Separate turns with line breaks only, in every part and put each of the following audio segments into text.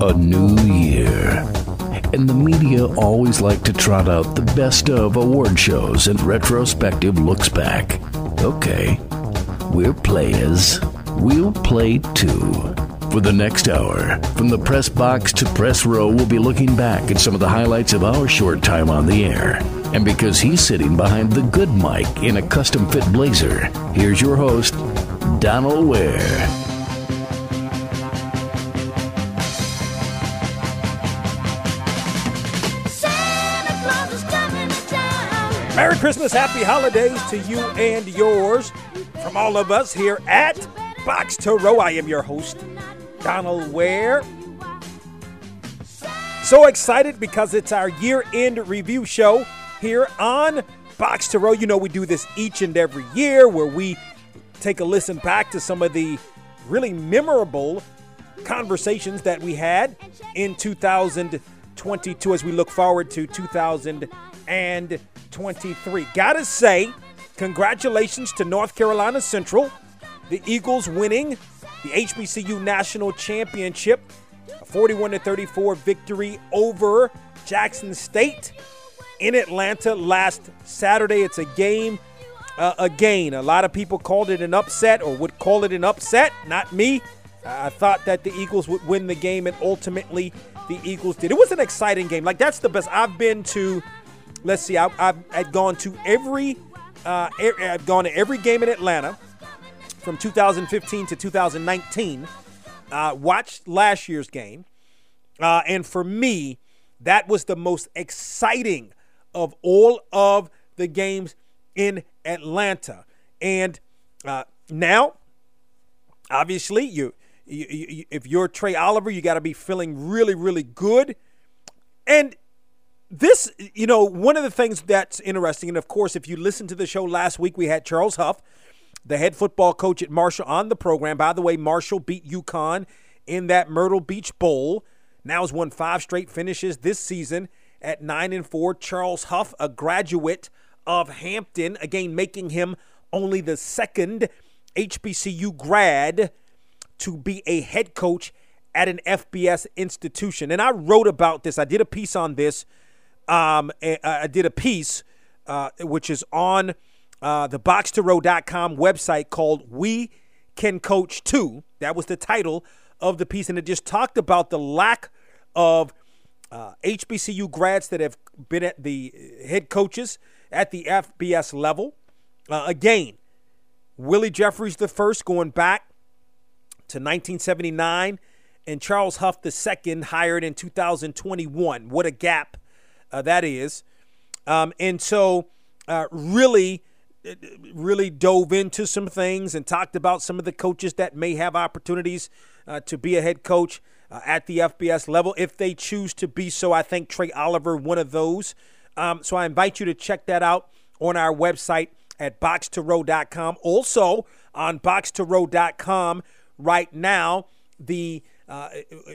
A new year. And the media always like to trot out the best of award shows and retrospective looks back. Okay, we're players. We'll play too. For the next hour, from the press box to press row, we'll be looking back at some of the highlights of our short time on the air. And because he's sitting behind the good mic in a custom fit blazer, here's your host, Donald Ware.
Merry Christmas, happy holidays to you and yours from all of us here at Box to Row. I am your host, Donald Ware. So excited because it's our year end review show here on Box to Row. You know, we do this each and every year where we take a listen back to some of the really memorable conversations that we had in 2022 as we look forward to 2023. Gotta say, congratulations to North Carolina Central, the Eagles winning the HBCU National Championship, a 41 34 victory over Jackson State in Atlanta last Saturday. It's a game uh, again. A lot of people called it an upset or would call it an upset. Not me. I thought that the Eagles would win the game, and ultimately the Eagles did. It was an exciting game. Like that's the best. I've been to. Let's see. I, have gone to every. Uh, I've gone to every game in Atlanta from 2015 to 2019. Uh, watched last year's game, uh, and for me, that was the most exciting of all of the games in Atlanta. And uh, now, obviously, you, you, you, if you're Trei Oliver, you got to be feeling really, really good. And this, you know, one of the things that's interesting, and of course, if you listened to the show last week, we had Charles Huff, the head football coach at Marshall, on the program. By the way, Marshall beat UConn in that Myrtle Beach Bowl. Now has won five straight finishes this season at nine and four. Charles Huff, a graduate of Hampton, again making him only the second HBCU grad to be a head coach at an FBS institution. And I wrote about this. I did a piece on this. Um, I did a piece uh, which is on uh, the box2row.com website called We Can Coach Too. That was the title of the piece. And it just talked about the lack of uh, HBCU grads that have been at the head coaches at the FBS level. Uh, again, Willie Jeffries the first going back to 1979, and Charles Huff the second hired in 2021. What a gap uh, that is! Um, and so, uh, really, uh, really dove into some things and talked about some of the coaches that may have opportunities uh, to be a head coach uh, at the FBS level if they choose to be so. I think Trei Oliver, one of those. Um, so I invite you to check that out on our website at box2row.com. Also on box2row.com right now, the uh,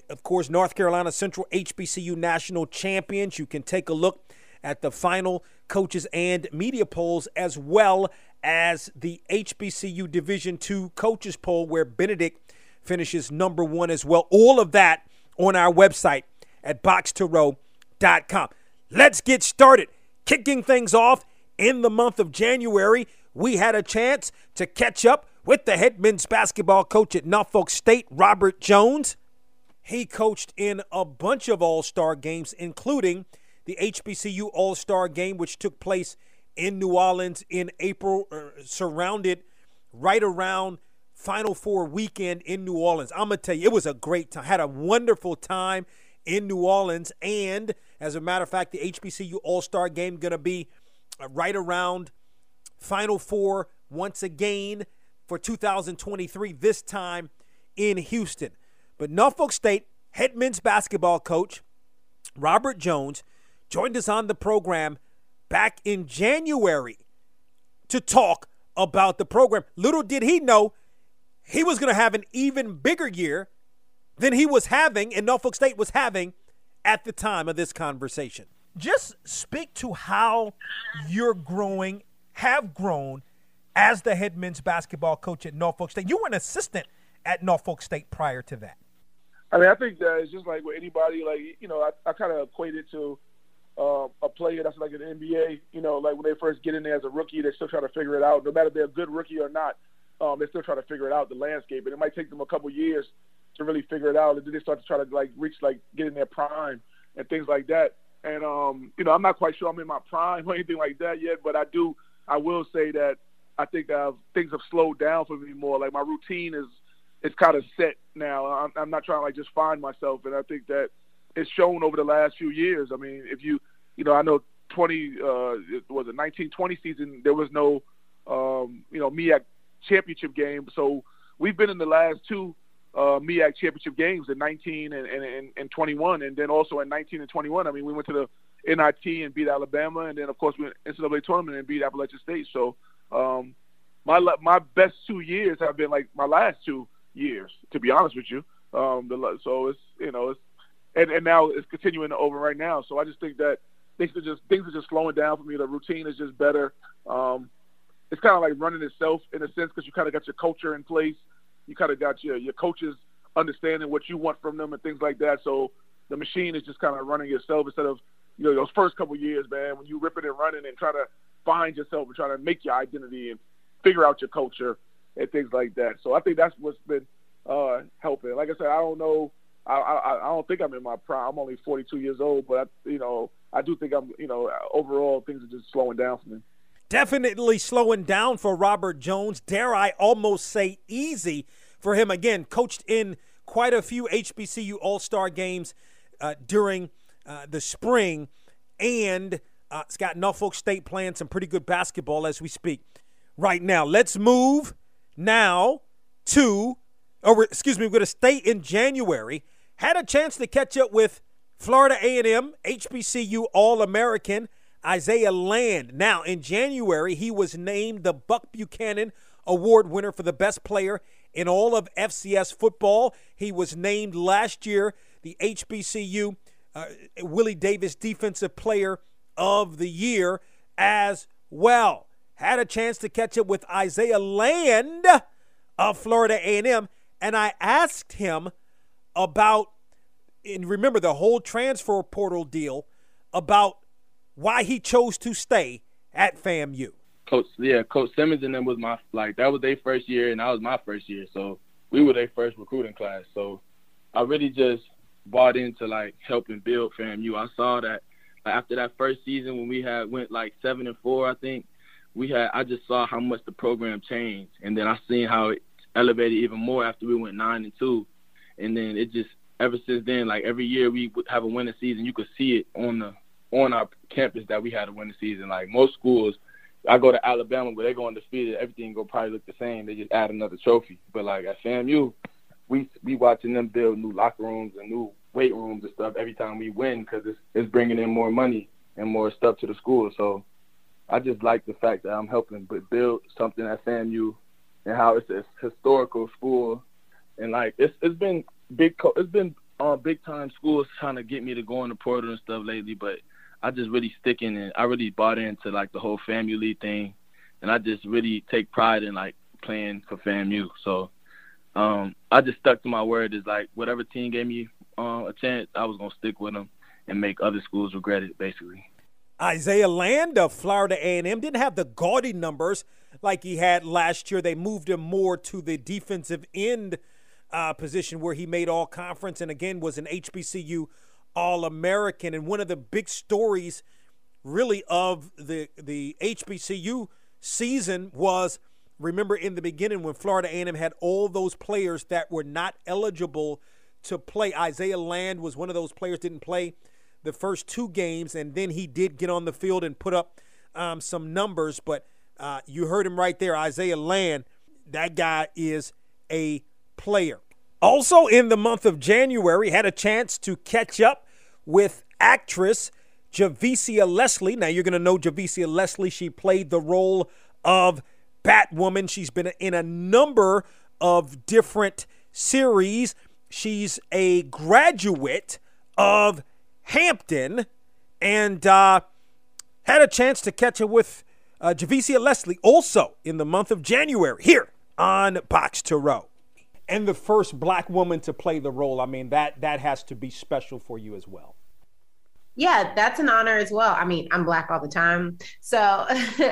of course North Carolina Central HBCU National Champions. You can take a look at the final coaches and media polls as well as the HBCU Division II coaches poll where Benedict finishes number one as well. All of that on our website at box2row.com. Let's get started. Kicking things off in the month of January, we had a chance to catch up with the head men's basketball coach at Norfolk State, Robert Jones. He coached in a bunch of all star games, including the HBCU All Star game, which took place in New Orleans in April, uh, surrounded right around Final Four weekend in New Orleans. I'm to tell you, it was a great time. Had a wonderful time in New Orleans. And as a matter of fact, the HBCU All Star game to be uh, right around Final Four once again for 2023, this time in Houston. But Norfolk State head men's basketball coach Robert Jones joined us on the program back in January to talk about the program. Little did he know he was going to have an even bigger year than he was having and Norfolk State was having at the time of this conversation. Just speak to how you're growing, have grown as the head men's basketball coach at Norfolk State. You were an assistant at Norfolk State prior to that.
I mean, I think that it's just like with anybody. Like you know, I, I kind of equate it to uh, a player that's like an NBA. You know, like when they first get in there as a rookie, they still try to figure it out. No matter if they're a good rookie or not, um, they still try to figure it out the landscape, and it might take them a couple years to really figure it out. And then they start to try to like reach like get in their prime and things like that. And um, you know, I'm not quite sure I'm in my prime or anything like that yet, but I do. I will say that I think uh, things have slowed down for me more. Like my routine is it's kind of set now. I'm, I'm not trying to like just find myself, and I think that it's shown over the last few years. I mean, if you, you know, I know 20 uh, it was a 1920 season. There was no, um, you know, MEAC championship game. So we've been in the last two uh, MEAC championship games in 19 and, and, and 21, and then also in 19 and 21. I mean, we went to the NIT and beat Alabama, and then of course we went NCAA tournament and beat Appalachian State. So um, my my best two years have been like my last two years, to be honest with you. Um, the, so it's you know it's and, and now it's continuing over right now. So I just think that things are just things are just slowing down for me. The routine is just better. Um, it's kind of like running itself in a sense because you kind of got your culture in place. You kind of got your your coaches understanding what you want from them and things like that. So the machine is just kind of running itself instead of you know those first couple years, man, when you ripping and running and trying to find yourself and trying to make your identity and figure out your culture and things like that. So I think that's what's been uh, helping. Like I said, I don't know. I, I I don't think I'm in my prime. I'm only 42 years old, but I, you know I do think I'm you know overall things are just slowing down for me.
Definitely slowing down for Robert Jones. Dare I almost say easy for him again. Coached in quite a few HBCU All Star games uh, during uh, the spring, and uh, it's got Norfolk State playing some pretty good basketball as we speak right now. Let's move now to, or excuse me, we're going to stay in January. Had a chance to catch up with Florida A&M HBCU All-American Isaiah Land. Now in January, he was named the Buck Buchanan Award winner for the best player in all of FCS football. He was named last year the HBCU uh, Willie Davis Defensive Player of the Year as well had a chance to catch up with Isaiah Land of Florida A&M, and I asked him about, and remember the whole transfer portal deal, about why he chose to stay at FAMU.
Coach, yeah, Coach Simmons and them was my like that was their first year, and that was my first year, so we were their first recruiting class. So I really just bought into like helping build FAMU. I saw that after that first season when we had went like seven and four, I think we had I just saw how much the program changed, and then I seen how it elevated even more after we went nine and two, and then it just ever since then, like every year we would have a winning season, you could see it on the on our campus that we had a winning season. Like most schools, I go to Alabama where they go undefeated, everything go probably look the same. They just add another trophy. But like at FAMU, we we watching them build new locker rooms and new weight rooms and stuff every time we win because it's it's bringing in more money and more stuff to the school. So I just like the fact that I'm helping but build something at FAMU and how it's a historical school, and like it's it's been big it's been uh, big time schools trying to get me to go in the portal and stuff lately, but I just really sticking and I really bought into like the whole FAMU thing, and I just really take pride in like playing for FAMU. So um, I just stuck to my word. Is like whatever team gave me uh, a chance, I was gonna stick with them and make other schools regret it, basically.
Isaiah Land of Florida A&M didn't have the gaudy numbers like he had last year. They moved him more to the defensive end uh, position where he made all conference and again was an HBCU All American. And one of the big stories, really, of the the HBCU season was remember in the beginning when Florida A&M had all those players that were not eligible to play. Isaiah Land was one of those players didn't play the first two games, and then he did get on the field and put up um, some numbers. But uh, you heard him right there, Isaiah Land. That guy is a player. Also, in the month of January, had a chance to catch up with actress Javicia Leslie. Now, you're going to know Javicia Leslie. She played the role of Batwoman. She's been in a number of different series. She's a graduate of Hampton and uh, had a chance to catch up with uh, Javicia Leslie also in the month of January here on Box to Row. and the first black woman to play the role. I mean, that that has to be special for you as well.
Yeah, that's an honor as well. I mean, I'm black all the time. So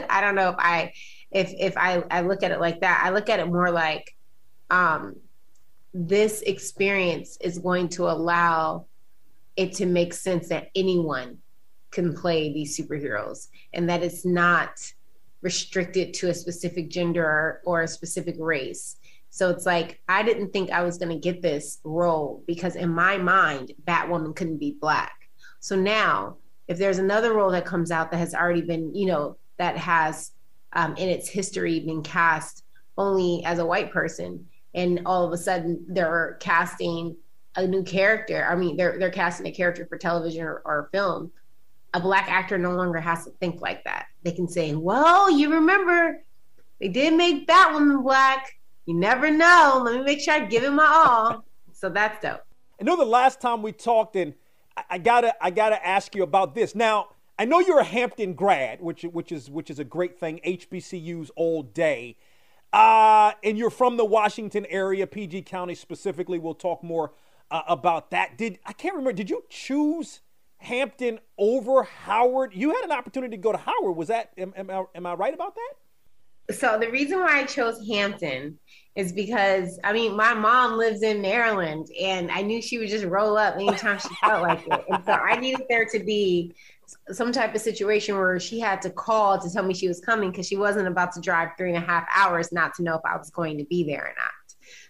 I don't know if I if if I, I look at it like that. I look at it more like um this experience is going to allow it to make sense that anyone can play these superheroes and that it's not restricted to a specific gender or, a specific race. So it's like I didn't think I was going to get this role because in my mind Batwoman couldn't be black. So now if there's another role that comes out that has already been, you know, that has um, in its history been cast only as a white person and all of a sudden they're casting a new character. I mean, they're they're casting a character for television or, or film. A black actor no longer has to think like that. They can say, "Well, you remember they did make that Batwoman black. You never know. Let me make sure I give it my all." So that's dope.
I know the last time we talked, and I, I gotta I gotta ask you about this. Now, I know you're a Hampton grad, which which is which is a great thing. HBCUs all day. Uh, and you're from the Washington area, PG County specifically. We'll talk more uh, about that. Did I can't remember? Did you choose Hampton over Howard? You had an opportunity to go to Howard. Was that am, am, I, am I right about that?
So the reason why I chose Hampton is because I mean my mom lives in Maryland, and I knew she would just roll up anytime she felt like it, and so I needed there to be some type of situation where she had to call to tell me she was coming because she wasn't about to drive three and a half hours not to know if I was going to be there or not.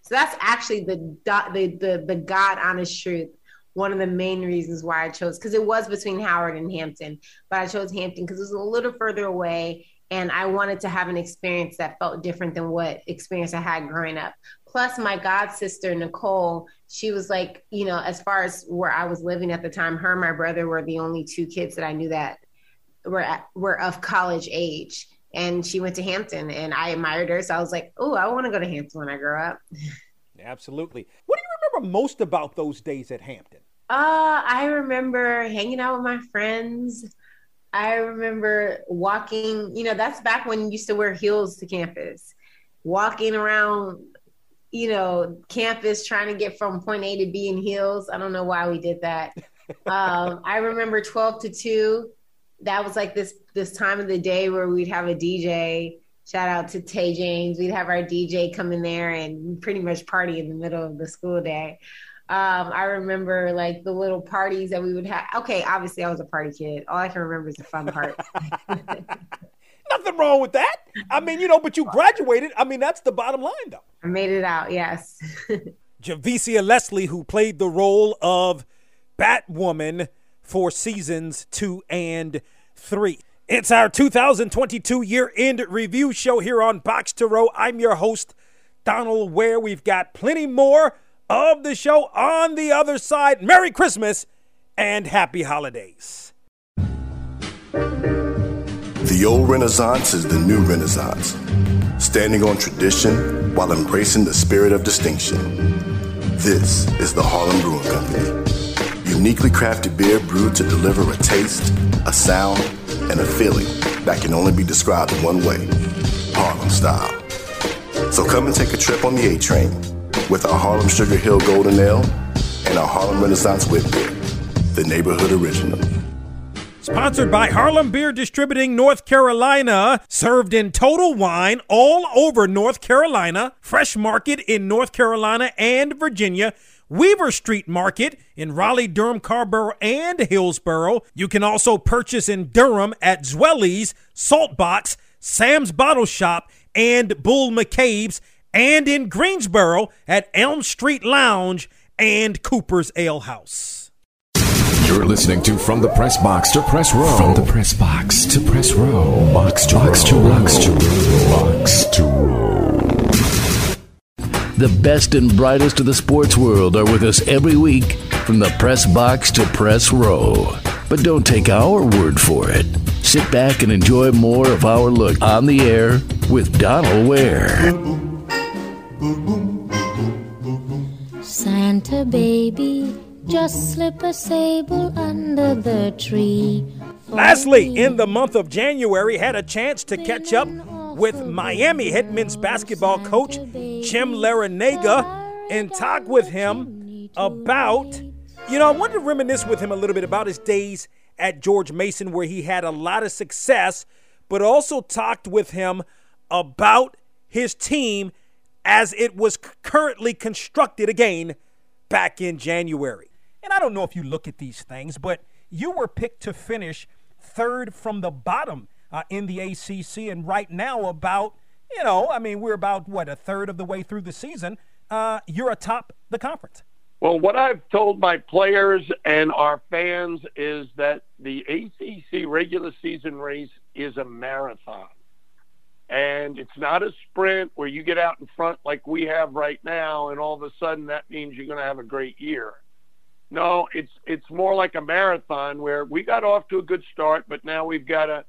So that's actually the the the, the God honest truth. One of the main reasons why I chose because it was between Howard and Hampton, but I chose Hampton because it was a little further away and I wanted to have an experience that felt different than what experience I had growing up. Plus, my god sister Nicole, she was like, you know, as far as where I was living at the time, her and my brother were the only two kids that I knew that were at, were of college age. And she went to Hampton, and I admired her, so I was like, oh, I want to go to Hampton when I grow up.
Absolutely. What do you remember most about those days at Hampton?
Uh, I remember hanging out with my friends. I remember walking, you know, that's back when you used to wear heels to campus. Walking around you know, campus trying to get from point A to B in heels. I don't know why we did that. um, I remember 12 to 2. That was like this this time of the day where we'd have a DJ. Shout out to Tay James. We'd have our DJ come in there and pretty much party in the middle of the school day. Um, I remember like the little parties that we would have. Okay, obviously I was a party kid. All I can remember is the fun part.
Nothing wrong with that. I mean, you know, but you graduated. I mean, that's the bottom line, though.
I made it out, yes.
Javicia Leslie, who played the role of Batwoman for seasons two and three. It's our 2022 year end review show here on Box to Row. I'm your host, Donald Ware. We've got plenty more of the show on the other side. Merry Christmas and happy holidays.
The old Renaissance is the new Renaissance, standing on tradition while embracing the spirit of distinction. This is the Harlem Brewing Company. Uniquely crafted beer brewed to deliver a taste, a sound, and a feeling that can only be described in one way Harlem style. So come and take a trip on the A train with our Harlem Sugar Hill Golden Ale and our Harlem Renaissance Wit Beer, the neighborhood original.
Sponsored by Harlem Beer Distributing North Carolina, served in total wine all over North Carolina, Fresh Market in North Carolina and Virginia, Weaver Street Market in Raleigh, Durham, Carrboro, and Hillsborough. You can also purchase in Durham at Zweli's, Saltbox, Sam's Bottle Shop, and Bull McCabe's, and in Greensboro at Elm Street Lounge and Cooper's Ale House.
You're listening to From the Press Box to Press Row. From the Press Box to Press Row. Box to Box to Box to Box to Row.
The best and brightest of the sports world are with us every week from the press box to press row. But don't take our word for it. Sit back and enjoy more of our look on the air with Donald Ware.
Santa baby just slip a sable under the tree.
Lastly, in the month of January, had a chance to catch up with Miami head men's basketball coach Jim Larrañaga. and talk with him about, you know, I wanted to reminisce with him a little bit about his days at George Mason, where he had a lot of success, but also talked with him about his team as it was currently constructed again back in January. And I don't know if you look at these things, but you were picked to finish third from the bottom uh, in the ACC, and right now, about you know, I mean, we're about what a third of the way through the season. Uh, you're atop the conference.
Well, what I've told my players and our fans is that the ACC regular season race is a marathon. And it's not a sprint where you get out in front like we have right now, and all of a sudden that means you're going to have a great year. No, it's it's more like a marathon where we got off to a good start, but now we've got to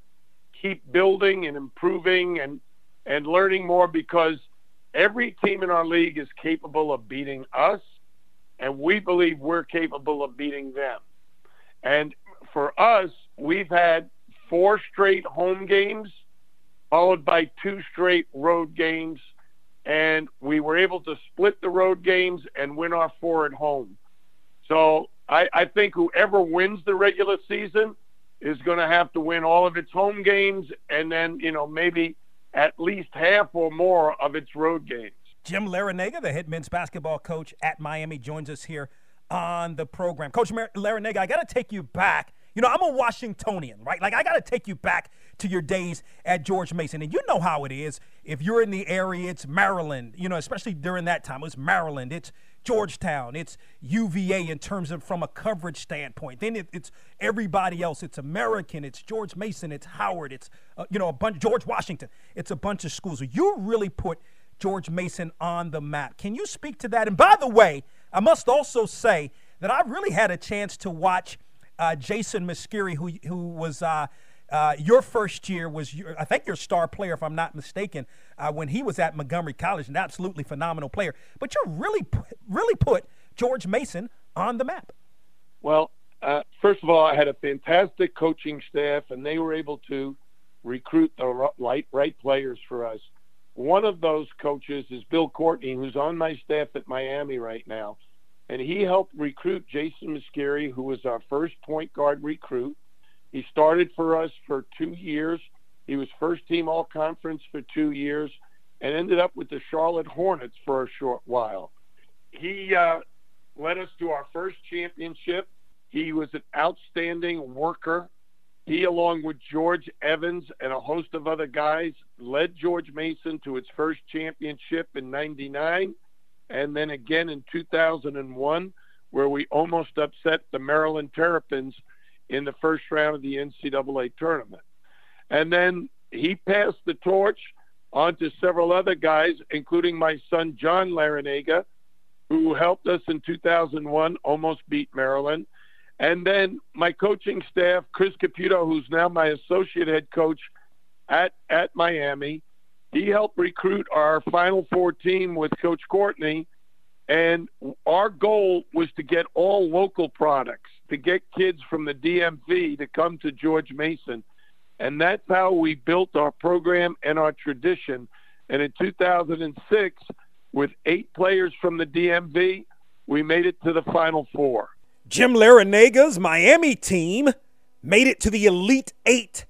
keep building and improving and and learning more because every team in our league is capable of beating us, and we believe we're capable of beating them. And for us, we've had four straight home games, followed by two straight road games, and we were able to split the road games and win our four at home. So I, I think whoever wins the regular season is going to have to win all of its home games and then, you know, maybe at least half or more of its road games.
Jim Larrañaga, the head men's basketball coach at Miami, joins us here on the program. Coach Larrañaga, I got to take you back. You know, I'm a Washingtonian, right? Like, I got to take you back to your days at George Mason. And you know how it is. If you're in the area, it's Maryland, you know, especially during that time. It was Maryland. It's Georgetown. It's UVA in terms of from a coverage standpoint. Then it, it's everybody else. It's American. It's George Mason. It's Howard. It's uh, you know a bunch George Washington. It's a bunch of schools. You really put George Mason on the map. Can you speak to that? And by the way, I must also say that I really had a chance to watch uh, Jason Miskiri, who who was. Uh, uh, your first year was, your, I think, your star player, if I'm not mistaken, uh, when he was at Montgomery College, an absolutely phenomenal player. But you really, really put George Mason on the map.
Well, uh, first of all, I had a fantastic coaching staff, and they were able to recruit the right, right players for us. One of those coaches is Bill Courtney, who's on my staff at Miami right now. And he helped recruit Jason Miskiri, who was our first point guard recruit. He started for us for two years. He was first team all conference for two years and ended up with the Charlotte Hornets for a short while. He uh, led us to our first championship. He was an outstanding worker. He, along with George Evans and a host of other guys, led George Mason to its first championship in 99 and then again in 2001, where we almost upset the Maryland Terrapins in the first round of the NCAA tournament. And then he passed the torch on to several other guys, including my son John Larrañaga, who helped us in 2001, almost beat Maryland. And then my coaching staff, Chris Caputo, who's now my associate head coach at, at Miami, he helped recruit our Final Four team with Coach Courtney. And our goal was to get all local products to get kids from the DMV to come to George Mason. And that's how we built our program and our tradition. And in 2006, with eight players from the DMV, we made it to the Final Four.
Jim Larrañaga's Miami team made it to the Elite Eight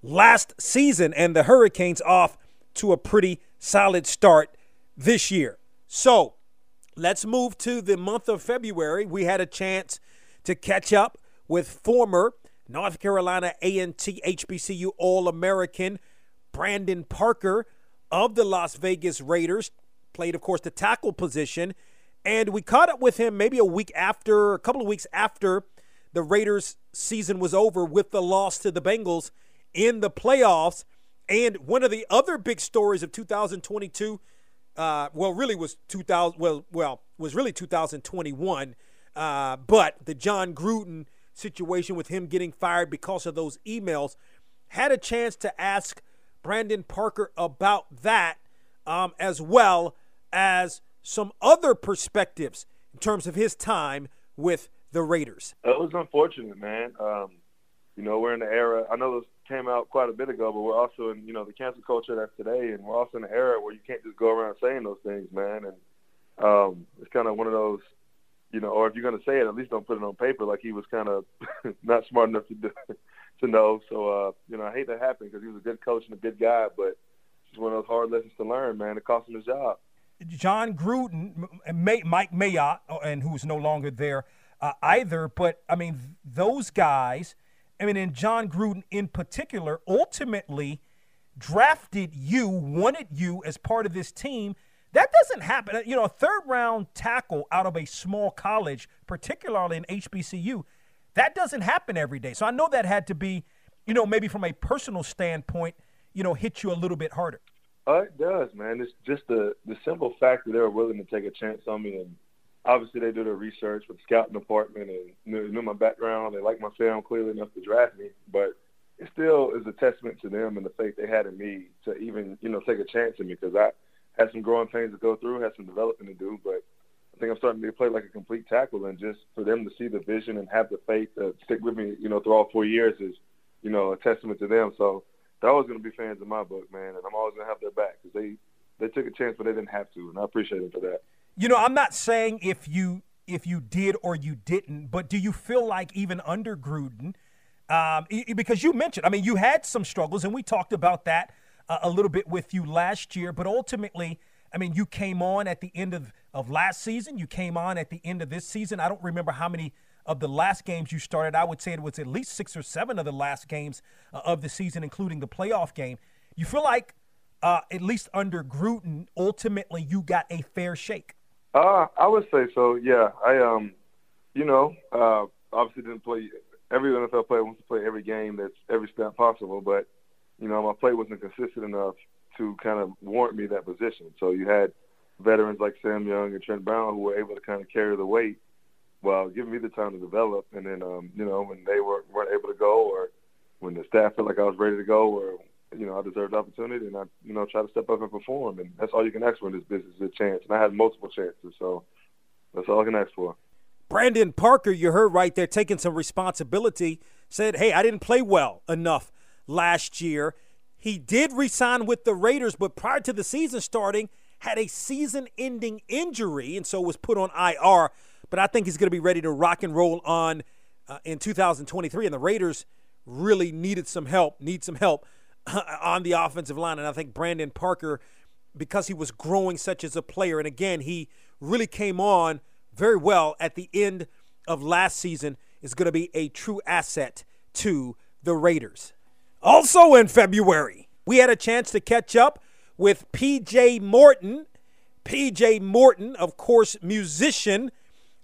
last season, and the Hurricanes off to a pretty solid start this year. So let's move to the month of February. We had a chance to catch up with former North Carolina A&T HBCU All-American Brandon Parker of the Las Vegas Raiders. Played, of course, the tackle position. And we caught up with him maybe a week after, a couple of weeks after the Raiders season was over with the loss to the Bengals in the playoffs. And one of the other big stories of 2022, uh, well, really was 2000, well, well, was really 2021 uh, but the Jon Gruden situation with him getting fired because of those emails had a chance to ask Brandon Parker about that um, as well as some other perspectives in terms of his time with the Raiders.
It was unfortunate, man. Um, you know, we're in the era. I know this came out quite a bit ago, but we're also in you know the cancel culture that's today, and we're also in an era where you can't just go around saying those things, man. And um, it's kind of one of those, you know, or if you're going to say it, at least don't put it on paper. Like he was kind of not smart enough to do, to know. So uh, you know, I hate that happened because he was a good coach and a good guy, but it's one of those hard lessons to learn, man. It cost him his job.
Jon Gruden, Mike Mayock, oh, and who's no longer there uh, either. But I mean, those guys. I mean, and Jon Gruden in particular, ultimately drafted you, wanted you as part of this team. That doesn't happen. You know, a third round tackle out of a small college, particularly in HBCU, that doesn't happen every day. So I know that had to be, you know, maybe from a personal standpoint, you know, hit you a little bit harder.
Uh, it does, man. It's just the the simple fact that they were willing to take a chance on me, and obviously they do their research with the scouting department and knew, knew my background. They liked my film clearly enough to draft me, but it still is a testament to them and the faith they had in me to even you know take a chance on me because I had some growing pains to go through, had some development to do, but I think I'm starting to play like a complete tackle, and just for them to see the vision and have the faith to stick with me, you know, through all four years is, you know, a testament to them. So they're always going to be fans of my book, man, and I'm always going to have their back because they they took a chance, but they didn't have to, and I appreciate them for that.
You know, I'm not saying if you if you did or you didn't, but do you feel like even under Gruden, um, because you mentioned, I mean, you had some struggles, and we talked about that a little bit with you last year, but ultimately, I mean, you came on at the end of, of last season, you came on at the end of this season. I don't remember how many of the last games you started. I would say it was at least six or seven of the last games uh, of the season, including the playoff game. You feel like, uh, at least under Gruden, ultimately you got a fair shake.
Uh, I would say so. Yeah, I um, you know, uh, obviously didn't play. Every NFL player wants to play every game that's every snap possible, but you know, my play wasn't consistent enough to kind of warrant me that position. So you had veterans like Sam Young and Trent Brown who were able to kind of carry the weight while giving me the time to develop. And then, um, you know, when they were, weren't able to go or when the staff felt like I was ready to go or you know, I deserved the opportunity and I, you know, try to step up and perform. And that's all you can ask for in this business is a chance. And I had multiple chances. So that's all I can ask for.
Brandon Parker, you heard right there, taking some responsibility, said, Hey, I didn't play well enough last year. He did resign with the Raiders, but prior to the season starting, had a season ending injury and so was put on IR. But I think he's going to be ready to rock and roll on uh, in 2023. And the Raiders really needed some help, need some help on the offensive line. And I think Brandon Parker, because he was growing such as a player, and again, he really came on very well at the end of last season, is going to be a true asset to the Raiders. Also in February, we had a chance to catch up with PJ Morton. PJ Morton, of course, musician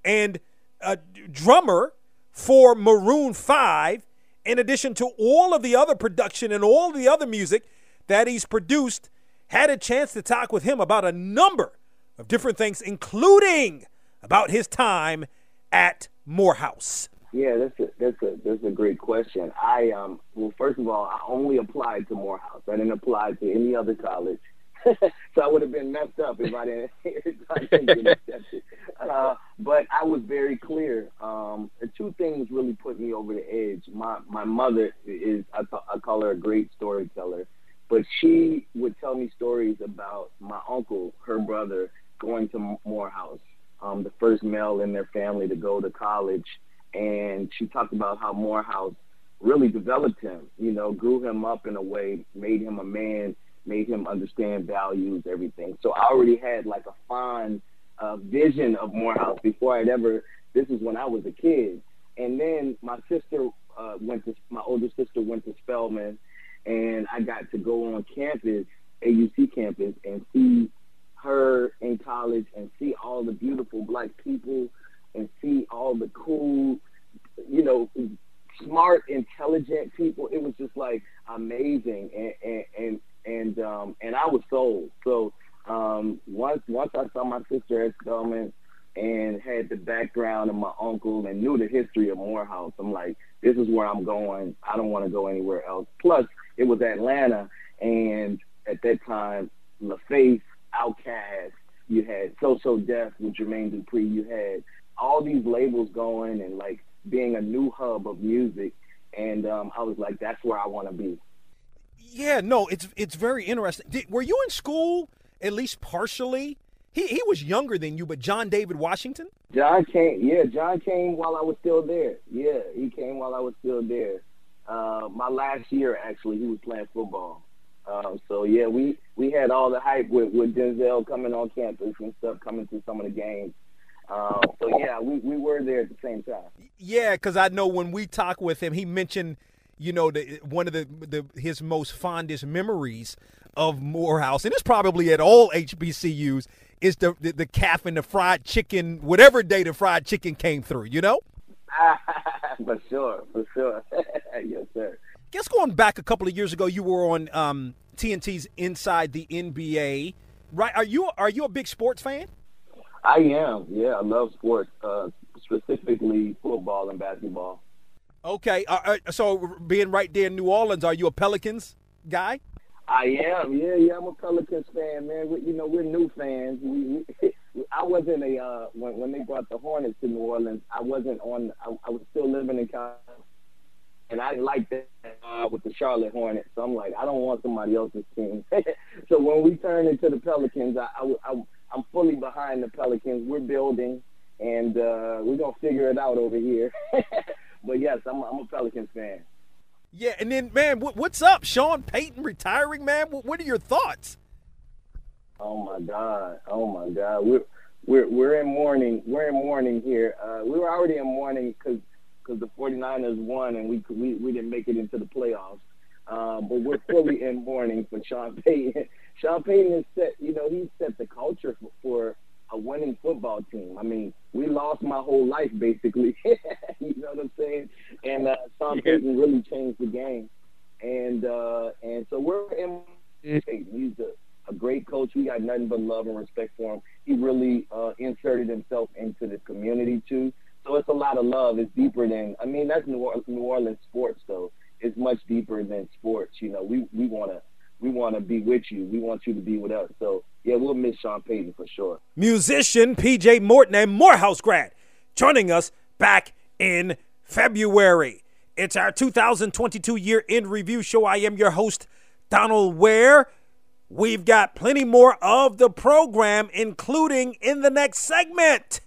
and a drummer for Maroon 5 in addition to all of the other production and all the other music that he's produced, had a chance to talk with him about a number of different things, including about his time at Morehouse.
Yeah, that's a that's a that's a great question. I um well first of all I only applied to Morehouse. I didn't apply to any other college. so I would have been messed up if I didn't, if I didn't get accepted. Uh, but I was very clear. Um, two things really put me over the edge. My my mother is I, th- I call her a great storyteller, but she would tell me stories about my uncle, her brother, going to Morehouse, um, the first male in their family to go to college, and she talked about how Morehouse really developed him. You know, grew him up in a way, made him a man made him understand values, everything. So I already had like a fond uh, vision of Morehouse before I'd ever. This is when I was a kid, and then my sister uh, went to my older sister went to Spelman, and I got to go on campus, AUC campus, and see her in college and see all the beautiful black people and see all the cool, you know, smart, intelligent people. It was just like amazing, and and and um, and I was sold. So um, once once I saw my sister at Spelman and had the background of my uncle and knew the history of Morehouse, I'm like, this is where I'm going. I don't want to go anywhere else. Plus, it was Atlanta, and at that time, LaFace, Outkast, you had So So Def with Jermaine Dupri, you had all these labels going and like being a new hub of music. And um, I was like, that's where I want to be.
Yeah, no, it's it's very interesting. Did, were you in school at least partially He he was younger than you, but John David Washington.
John came. Yeah, John came while I was still there. Yeah, he came while I was still there. Uh, my last year, actually, he was playing football. Um, so yeah, we we had all the hype with with Denzel coming on campus and stuff, coming to some of the games. Um, so yeah, we, we were there at the same time.
Yeah, because I know when we talked with him, he mentioned, you know, the, one of the, the his most fondest memories of Morehouse, and it's probably at all HBCUs, is the, the the calf and the fried chicken, whatever day the fried chicken came through. You know.
for sure, for sure. yes, sir.
Guess going back a couple of years ago, you were on um, TNT's Inside the NBA. Right? Are you are you a big sports fan?
I am. Yeah, I love sports, uh, specifically football and basketball.
Okay, uh, uh, so being right there in New Orleans, are you a Pelicans guy?
I am. Yeah, yeah, I'm a Pelicans fan, man. We, you know, we're new fans. We, we, I wasn't a uh, when when they brought the Hornets to New Orleans. I wasn't on. I, I was still living in California, and I didn't like that uh, with the Charlotte Hornets. So I'm like, I don't want somebody else's team. so when we turned into the Pelicans, I, I, I I'm fully behind the Pelicans. We're building, and uh, we're gonna figure it out over here. but yes, I'm, I'm a Pelicans fan.
Yeah, and then man, what, what's up, Sean Payton retiring, man? What, what, are your thoughts?
Oh my God! Oh my God! We're we're we're in mourning. We're in mourning here. Uh, we were already in mourning because because the 49ers won and we we we didn't make it into the playoffs. Um, but we're fully in mourning for Sean Payton. Sean Payton has set, you know, he set the culture for, for a winning football team. I mean, we lost my whole life basically. you know what I'm saying? And uh, Sean yeah. Payton really changed the game. And uh, and so we're in. He's a, a great coach. We got nothing but love and respect for him. He really uh, inserted himself into the community too. So it's a lot of love. It's deeper than I mean that's New Orleans, New Orleans sports though. It's much deeper than sports. You know, we we want to we want to be with you. We want you to be with us. So yeah, we'll miss Sean Payton for sure.
Musician PJ Morton and Morehouse grad joining us back in February. It's our 2022 year in review show. I am your host, Donald Ware. We've got plenty more of the program, including in the next segment.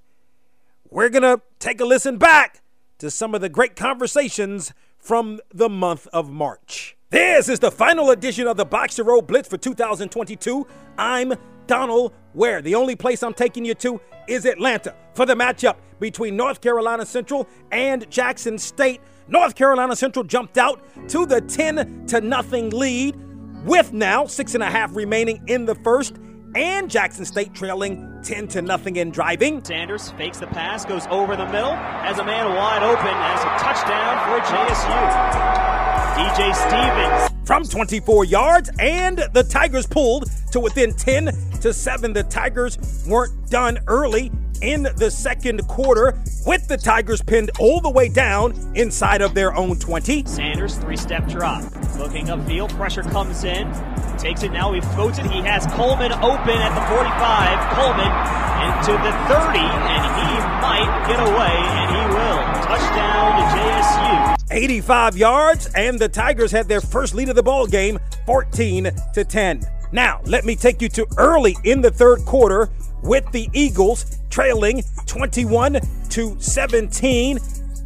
We're going to take a listen back to some of the great conversations from the month of March. This is the final edition of the Box to Row Blitz for 2022. I'm Donald Ware. The only place I'm taking you to is Atlanta for the matchup between North Carolina Central and Jackson State. North Carolina Central jumped out to the 10 to nothing lead with now six and a half remaining in the first and Jackson State trailing 10 to nothing in driving.
Sanders fakes the pass, goes over the middle, has a man wide open, has a touchdown for JSU. Stevens
from 24 yards, and the Tigers pulled to within 10 to 7. The Tigers weren't done early in the second quarter with the Tigers pinned all the way down inside of their own 20.
Sanders, three step drop. Looking upfield, pressure comes in. Takes it now, he floats it. He has Coleman open at the 45. Coleman into the 30, and he might get away, and he will. Touchdown to JSU.
85 yards, and the Tigers had their first lead of the ball game, 14 to 10. Now, let me take you to early in the third quarter with the Eagles trailing 21 to 17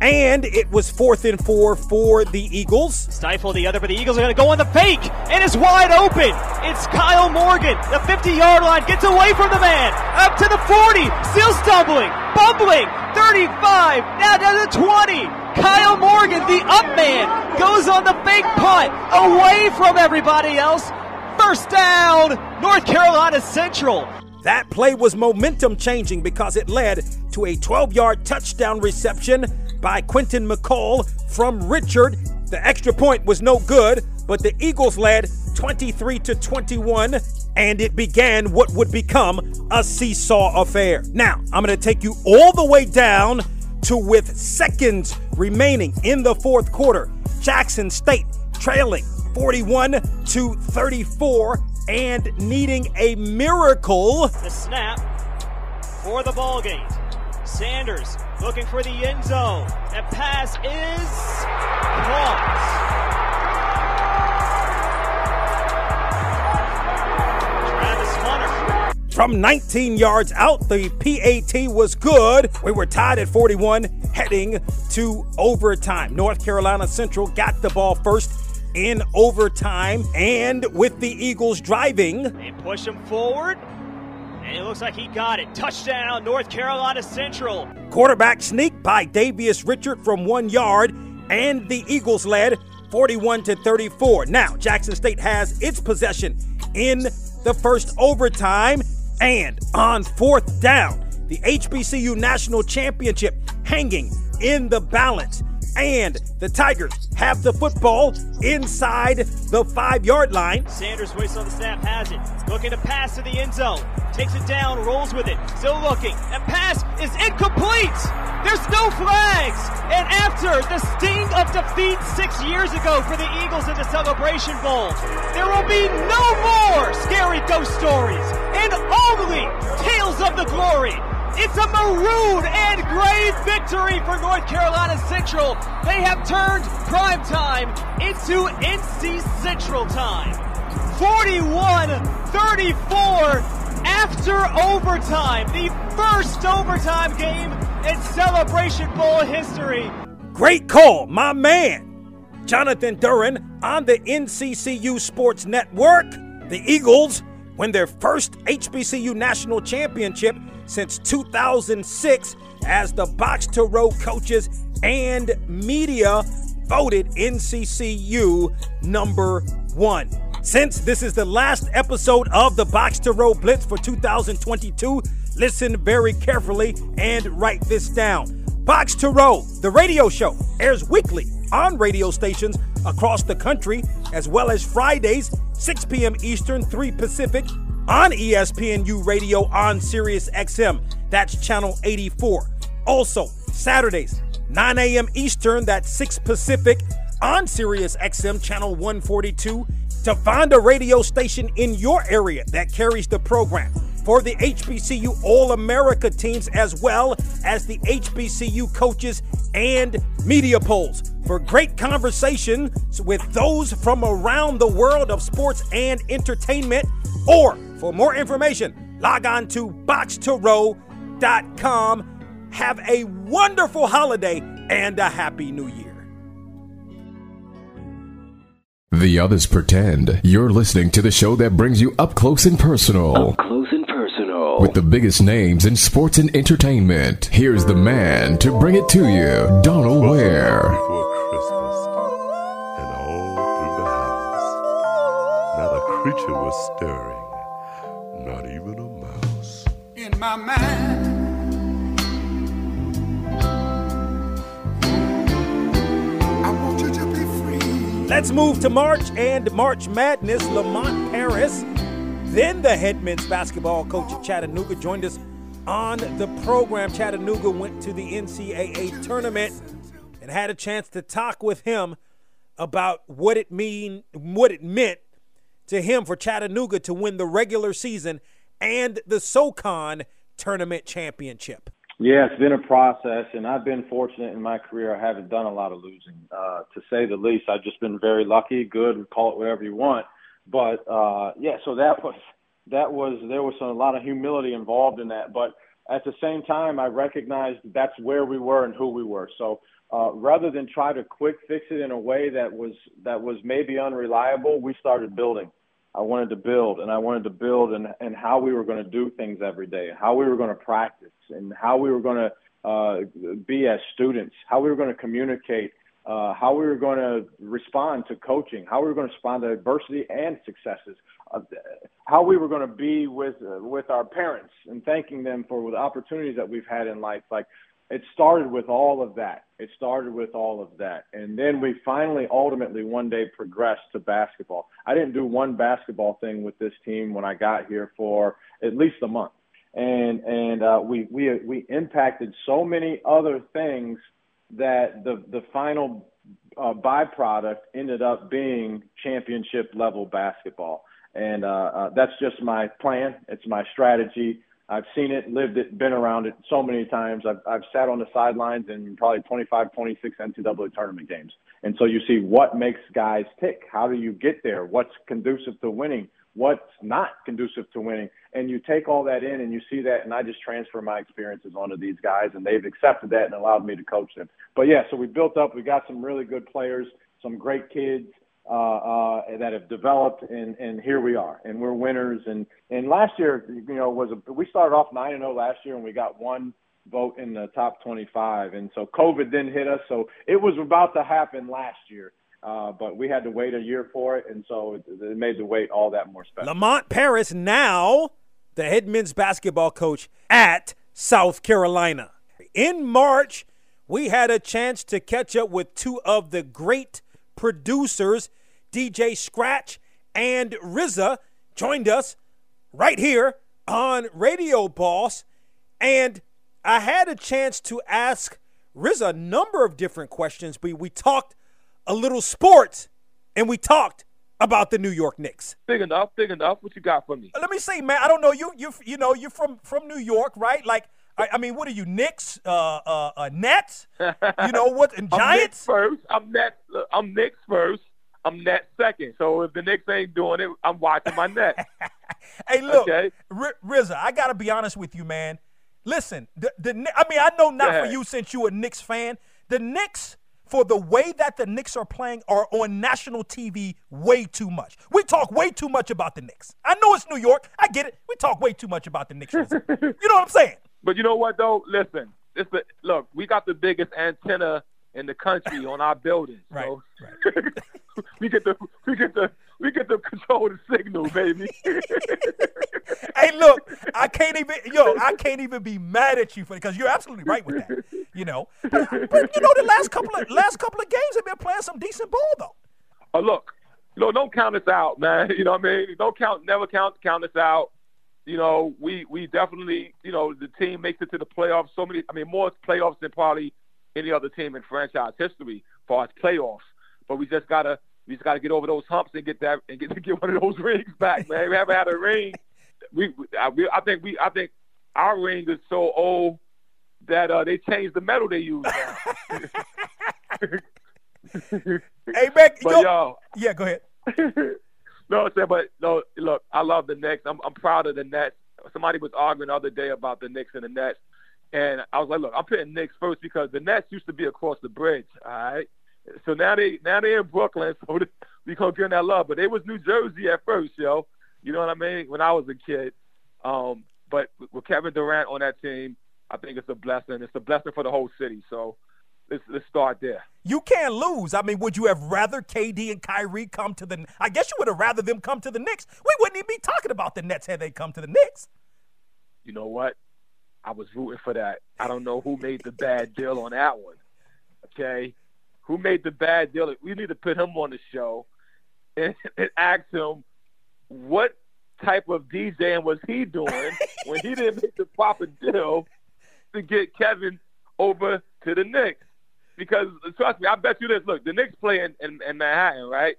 and it was fourth and four for the Eagles.
Stifle the other, but the Eagles are going to go on the fake, and it's wide open. It's Kyle Morgan. The 50 yard line gets away from the man, up to the 40, still stumbling, bumbling, 35, now down to 20. Kyle Morgan, the up man, goes on the fake punt, away from everybody else. First down, North Carolina Central.
That play was momentum changing because it led to a 12 yard touchdown reception by Quentin McCall from Richard. The extra point was no good, but the Eagles led 23 to 21 and it began what would become a seesaw affair. Now, I'm going to take you all the way down to with seconds remaining in the fourth quarter. Jackson State trailing 41 to 34 and needing a miracle.
The snap for the ball game. Sanders looking for the end zone. That pass is caught.
From 19 yards out. The PAT was good. We were tied at 41 heading to overtime. North Carolina Central got the ball first in overtime and with the Eagles driving.
They push him forward. And it looks like he got it. Touchdown, North Carolina Central.
Quarterback sneak by Davius Richard from one yard, and the Eagles led 41 to 34. Now, Jackson State has its possession in the first overtime, and on fourth down, the HBCU National Championship hanging in the balance and the Tigers have the football inside the five yard line.
Sanders waits on the snap, has it. Looking to pass to the end zone. Takes it down, rolls with it. Still looking. And pass is incomplete. There's no flags. And after the sting of defeat six years ago for the Eagles in the Celebration Bowl, there will be no more scary ghost stories and only tales of the glory it's a maroon and gray victory for North Carolina Central. They have turned prime time into NC Central time. 41 34 after overtime. The first overtime game in Celebration Bowl history.
Great call, my man. Jonathan Duran on the NCCU Sports Network. The Eagles win their first HBCU National Championship since 2006 as the Box to Row coaches and media voted NCCU number one. Since this is the last episode of the Box to Row Blitz for 2022, listen very carefully and write this down. Box to Row, the radio show, airs weekly on radio stations across the country, as well as Fridays, 6 p.m. Eastern, 3 Pacific, on ESPNU Radio on Sirius XM. That's channel 84. Also, Saturdays, 9 a.m. Eastern, that's 6 Pacific, on Sirius XM channel 142. To find a radio station in your area that carries the program for the HBCU All America teams as well as the HBCU coaches and media polls for great conversations with those from around the world of sports and entertainment or for more information, log on to boxtorow.com. Have a wonderful holiday and a happy new year.
The others pretend you're listening to the show that brings you up close and personal.
Up close and personal.
With the biggest names in sports and entertainment. Here's the man to bring it to you, Donald Ware.
Before Christmas, and all through the house, not a creature was stirring not even a mouse.
In my mind, I want you to be free.
Let's move to March and March Madness. Lamont Paris, then the head men's basketball coach at Chattanooga, joined us on the program. Chattanooga went to the NCAA tournament and had a chance to talk with him about what it mean, what it meant to him for Chattanooga to win the regular season and the SoCon tournament championship.
Yeah, it's been a process, and I've been fortunate in my career. I haven't done a lot of losing, uh, to say the least. I've just been very lucky, good, call it whatever you want. But uh, yeah, so that was that was there was a lot of humility involved in that. But at the same time, I recognized that's where we were and who we were. So uh, rather than try to quick fix it in a way that was that was maybe unreliable, we started building. I wanted to build, and I wanted to build and and how we were going to do things every day, how we were going to practice, and how we were going to uh, be as students, how we were going to communicate, uh, how we were going to respond to coaching, how we were going to respond to adversity and successes, uh, how we were going to be with uh, with our parents and thanking them for the opportunities that we've had in life. Like it started with all of that. It started with all of that. And then we finally, ultimately, one day progressed to basketball. I didn't do one basketball thing with this team when I got here for at least a month. And, and uh, we, we, we impacted so many other things that the, the final uh, byproduct ended up being championship level basketball. And uh, uh, that's just my plan. It's my strategy. I've seen it, lived it, been around it so many times. I've, I've sat on the sidelines in probably 25, 26 NCAA tournament games. And so you see what makes guys tick. How do you get there? What's conducive to winning? What's not conducive to winning. And you take all that in and you see that, and I just transfer my experiences onto these guys, and they've accepted that and allowed me to coach them. But yeah, so we built up. We got some really good players, some great kids. Uh, uh, that have developed, and, and here we are, and we're winners. And, and last year, you know, was a, we started off nine and zero last year, and we got one vote in the top 25. And so COVID didn't hit us, so it was about to happen last year. Uh, but we had to wait a year for it, and so it, it made the wait all that more special.
Lamont Paris, now the head men's basketball coach at South Carolina. In March, we had a chance to catch up with two of the great producers, DJ Scratch and RZA, joined us right here on Radio Boss. And I had a chance to ask RZA a number of different questions. We, we talked a little sports and we talked about the New York Knicks.
Big enough, big enough. What you got for me?
Let me see, man. I don't know you. You you know you're from from New York, right? Like I, I mean, what are you, Knicks, uh, uh, uh Nets? You know what? And Giants
first. I'm Nets. I'm Knicks first. I'm Nets second. So if the Knicks ain't doing it, I'm watching my Nets.
hey, look,
Okay.
R- RZA, I gotta be honest with you, man. Listen, the, the I mean, I know not for you since you a Knicks fan. The Knicks, for the way that the Knicks are playing, are on national TV way too much. We talk way too much about the Knicks. I know it's New York. I get it. We talk way too much about the Knicks. You know what I'm saying?
But you know what though? Listen, it's the look. We got the biggest antenna in the country on our buildings.
Right.
So we get the we get the we get to control the signal, baby.
hey, look, I can't even, yo, I can't even be mad at you for because you're absolutely right with that. You know, but, but you know, the last couple of last couple of games have been playing some decent ball though.
oh look, no, don't count us out, man. You know what I mean? Don't count, never count count us out. You know, we we definitely, you know, the team makes it to the playoffs. So many, I mean, more playoffs than probably any other team in franchise history as far as playoffs. But we just gotta we just gotta get over those humps and get that and get get one of those rings back, man. We haven't had a ring. We, I, we I think we I think our ring is so old that uh, they changed the metal they use.
Hey, man,
but
yo,
yo,
yeah, go ahead.
no, I'm saying, but no, look, I love the Knicks. I'm, I'm proud of the Nets. Somebody was arguing the other day about the Knicks and the Nets, and I was like, look, I'm putting Knicks first because the Nets used to be across the bridge. All right, so now they now they're in Brooklyn, so we gonna them that love. But it was New Jersey at first, yo. You know what I mean? When I was a kid, um, but with Kevin Durant on that team, I think it's a blessing. It's a blessing for the whole city. So let's let's start there.
You can't lose. I mean, would you have rather KD and Kyrie come to the? I guess you would have rather them come to the Knicks. We wouldn't even be talking about the Nets had they come to the Knicks.
you know what? I was rooting for that. I don't know who made the bad deal on that one. Okay, who made the bad deal? We need to put him on the show and, and ask him what type of DJing was he doing when he didn't make the proper deal to get Kevin over to the Knicks. Because trust me, I bet you this. Look, the Knicks play in, in, in Manhattan, right?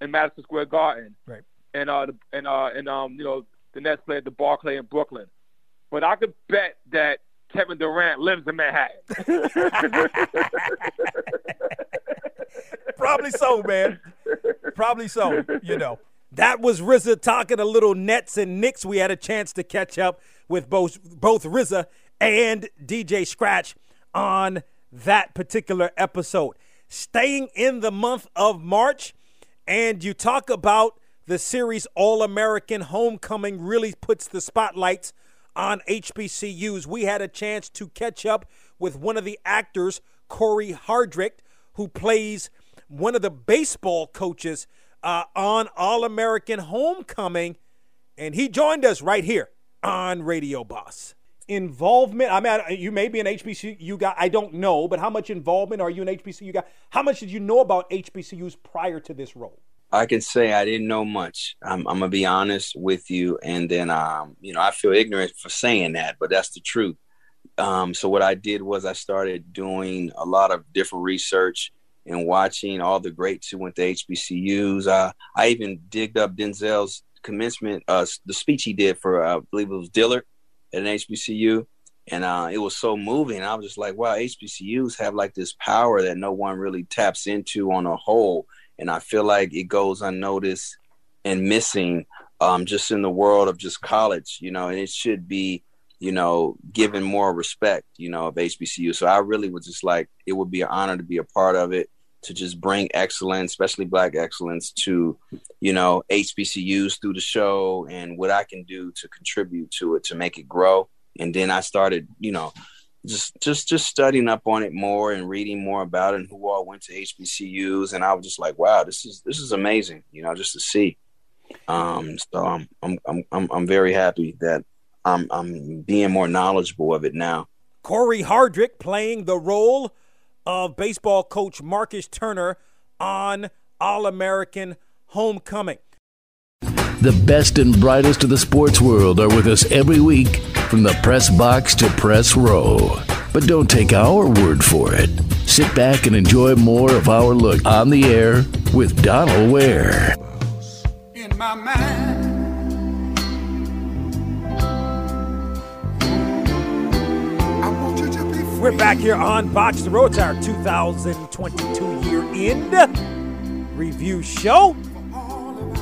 In Madison Square Garden.
Right.
And uh the, and uh and um you know the Nets play at the Barclay in Brooklyn. But I could bet that Kevin Durant lives in Manhattan.
Probably so, man. Probably so. You know. That was RZA talking a little Nets and Knicks. We had a chance to catch up with both both RZA and DJ Scratch on that particular episode. Staying in the month of March, and you talk about the series All American Homecoming really puts the spotlights on HBCUs. We had a chance to catch up with one of the actors, Cory Hardrict, who plays one of the baseball coaches uh, on All American Homecoming, and he joined us right here on Radio Boss. Involvement, I mean, you may be an HBCU guy, I don't know, but how much involvement are you an HBCU guy? How much did you know about HBCUs prior to this role?
I can say I didn't know much. I'm, I'm gonna be honest with you, and then um, you know I feel ignorant for saying that, but that's the truth. Um, so what I did was I started doing a lot of different research and watching all the greats who went to HBCUs. Uh, I even digged up Denzel's commencement, uh, the speech he did for uh, I believe it was Dillard at an HBCU, and uh, it was so moving. I was just like, wow, HBCUs have like this power that no one really taps into on a whole and I feel like it goes unnoticed and missing um, just in the world of just college, you know, and it should be, you know, given more respect, you know, of HBCU. So I really was just like, it would be an honor to be a part of it, to just bring excellence, especially Black excellence, to, you know, HBCUs through the show and what I can do to contribute to it to make it grow. And then I started, you know, just just just studying up on it more and reading more about it and who all went to HBCUs and I was just like wow this is this is amazing you know just to see. Um so I'm I'm I'm I'm, I'm very happy that I'm I'm being more knowledgeable of it now.
Cory Hardrict playing the role of baseball coach Marcus Turner on All American Homecoming.
The best and brightest of the sports world are with us every week from the press box to press row. But don't take our word for it. Sit back and enjoy more of our look on the air with Donald Ware.
In my mind.
We're back here on Box to Row. It's our 2022 year end review show.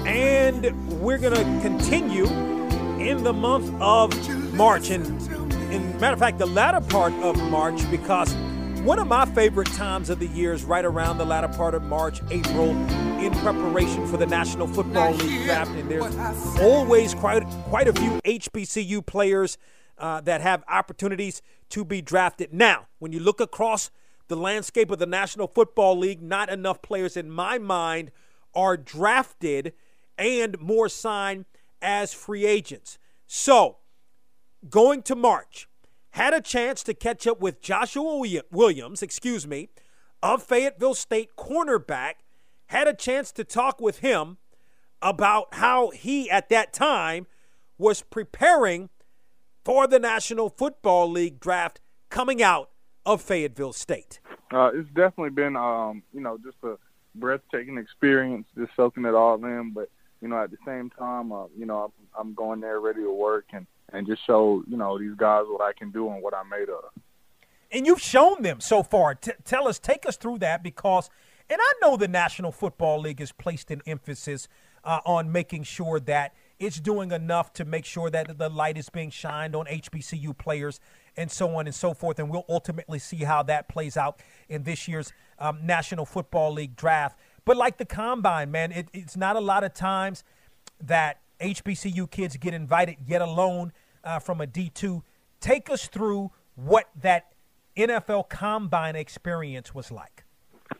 And we're going to continue in the month of March. And, in matter of fact, the latter part of March, because one of my favorite times of the year is right around the latter part of March, April, in preparation for the National Football League draft. And there's always quite, quite a few HBCU players uh, that have opportunities to be drafted. Now, when you look across the landscape of the National Football League, not enough players in my mind are drafted and more signed as free agents. So, going to March, had a chance to catch up with Joshua Williams, excuse me, of Fayetteville State cornerback, had a chance to talk with him about how he at that time was preparing for the National Football League draft coming out of Fayetteville State.
Uh, it's definitely been, um, you know, just a breathtaking experience, just soaking it all in. But you know, at the same time, uh, you know, I'm, I'm going there ready to work and and just show you know these guys what I can do and what I'm made of.
And you've shown them so far. T- tell us, take us through that because, and I know the National Football League has placed an emphasis uh, on making sure that it's doing enough to make sure that the light is being shined on HBCU players and so on and so forth. And we'll ultimately see how that plays out in this year's um, National Football League draft. But like the combine, man, it, it's not a lot of times that HBCU kids get invited, yet alone uh, from a D2. Take us through what that NFL combine experience was like.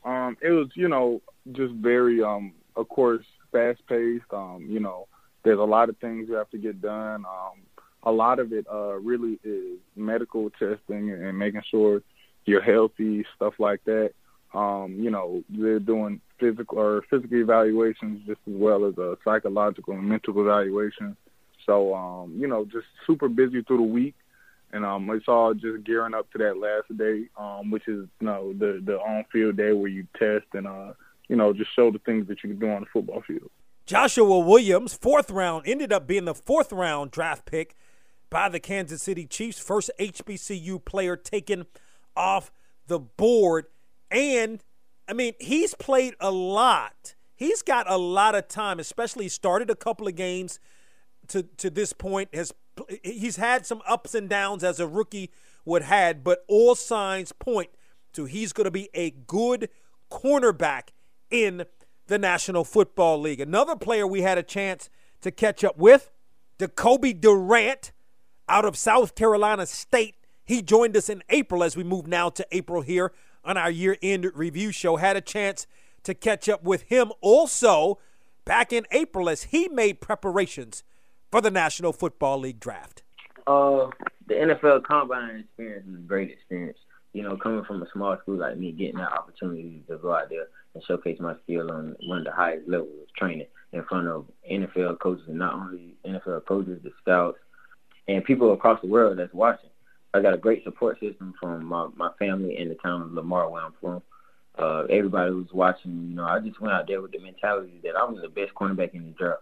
Um, it was, you know, just very, um, of course, fast paced. Um, you know, there's a lot of things you have to get done. Um, a lot of it uh, really is medical testing and making sure you're healthy, stuff like that. Um, you know, they're doing physical or physical evaluations just as well as a psychological and mental evaluation. So, um, you know, just super busy through the week. And um, it's all just gearing up to that last day, um, which is you know the the on field day where you test and uh, you know just show the things that you can do on the football field.
Joshua Williams, fourth round, ended up being the fourth round draft pick by the Kansas City Chiefs, first HBCU player taken off the board. And I mean, he's played a lot. He's got a lot of time, especially started a couple of games to to this point. Has he's had some ups and downs as a rookie would had, but all signs point to he's going to be a good cornerback in the National Football League. Another player we had a chance to catch up with, Jacoby Durant out of South Carolina State. He joined us in April as we move now to April here on our year end review show. Had a chance to catch up with him also back in April as he made preparations for the National Football League draft.
Uh, the NFL Combine experience is a great experience. You know, coming from a small school like me, getting that opportunity to go out there and showcase my skill on one of the highest levels of training in front of NFL coaches and not only NFL coaches, the scouts, and people across the world that's watching. I got a great support system from my, my family in the town of Lamar, where I'm from. Uh, everybody who's watching, you know, I just went out there with the mentality that I was the best cornerback in the draft.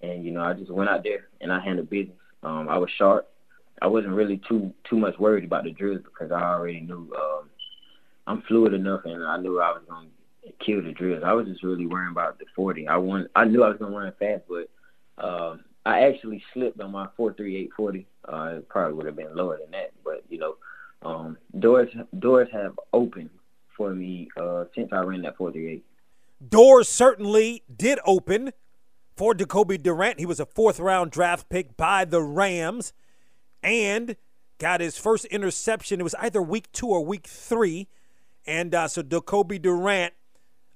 And, you know, I just went out there and I handled business. Um, I was sharp. I wasn't really too too much worried about the drills because I already knew um, I'm fluid enough and I knew I was going to kill the drills. I was just really worrying about the 40. I want, I knew I was going to run fast, but um, I actually slipped on my four three eight forty. Uh, it probably would have been lower than that, um, doors doors have opened for me uh, since I ran that four three eight.
Doors certainly did open for Jacoby Durant. He was a fourth round draft pick by the Rams and got his first interception. It was either week two or week three. And uh, so Jacoby Durant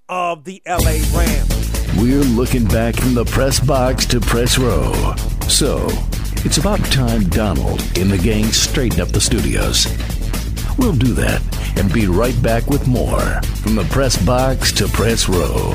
of the LA Rams.
We're looking back from the press box to press row. So it's about time Donald and the gang straighten up the studios. We'll do that and be right back with more from the press box to press row.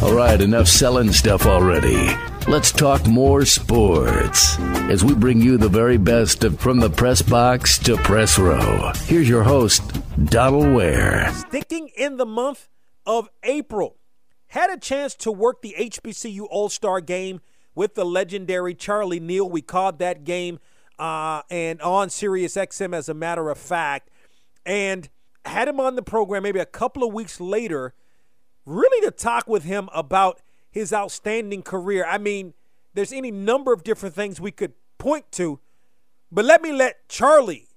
All right, enough selling stuff already. Let's talk more sports as we bring you the very best of from the press box to press row. Here's your host, Donald Ware.
Sticking in the month of April, had a chance to work the HBCU All Star game with the legendary Charlie Neal. We called that game uh, and on Sirius XM, as a matter of fact, and had him on the program maybe a couple of weeks later really to talk with him about his outstanding career. I mean, there's any number of different things we could point to, but let me let Charlie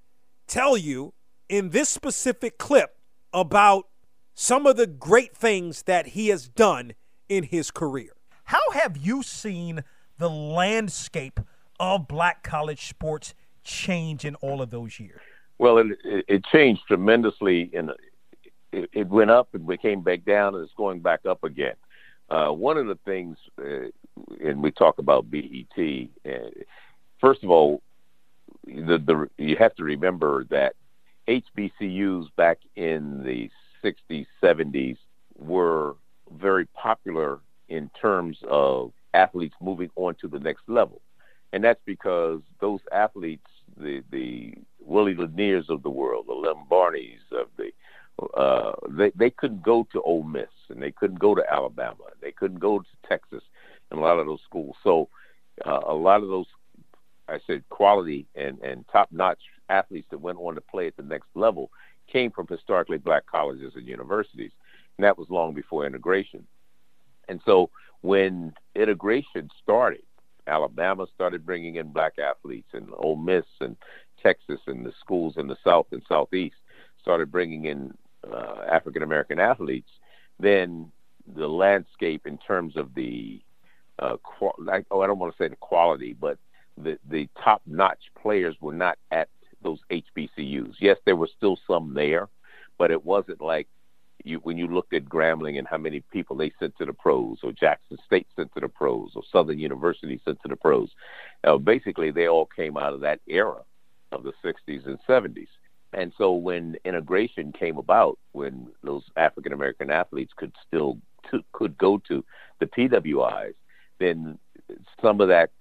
tell you in this specific clip about some of the great things that he has done in his career. How have you seen the landscape of black college sports change in all of those years?
Well, it, it changed tremendously in it, it went up and we came back down and it's going back up again. Uh, one of the things, uh, and we talk about BET. Uh, first of all, the, the you have to remember that HBCUs back in the 60s, 70s were very popular in terms of athletes moving on to the next level, and that's because those athletes, the the Willie Laniers of the world, the Lem Barneys of the uh, they they couldn't go to Ole Miss and they couldn't go to Alabama. They couldn't go to Texas and a lot of those schools. So uh, a lot of those, I said, quality and and top notch athletes that went on to play at the next level came from historically black colleges and universities, and that was long before integration. And so when integration started, Alabama started bringing in black athletes, and Ole Miss and Texas and the schools in the South and Southeast started bringing in uh, African American athletes, then the landscape in terms of the uh, qual- like, oh, I don't want to say the quality, but the the top notch players were not at those HBCUs. Yes, there were still some there, but it wasn't like you when you looked at Grambling and how many people they sent to the pros, or Jackson State sent to the pros, or Southern University sent to the pros. Uh, basically, they all came out of that era of the 60s and 70s. And so when integration came about, when those African American athletes could still to, could go to the PWIs, then some of that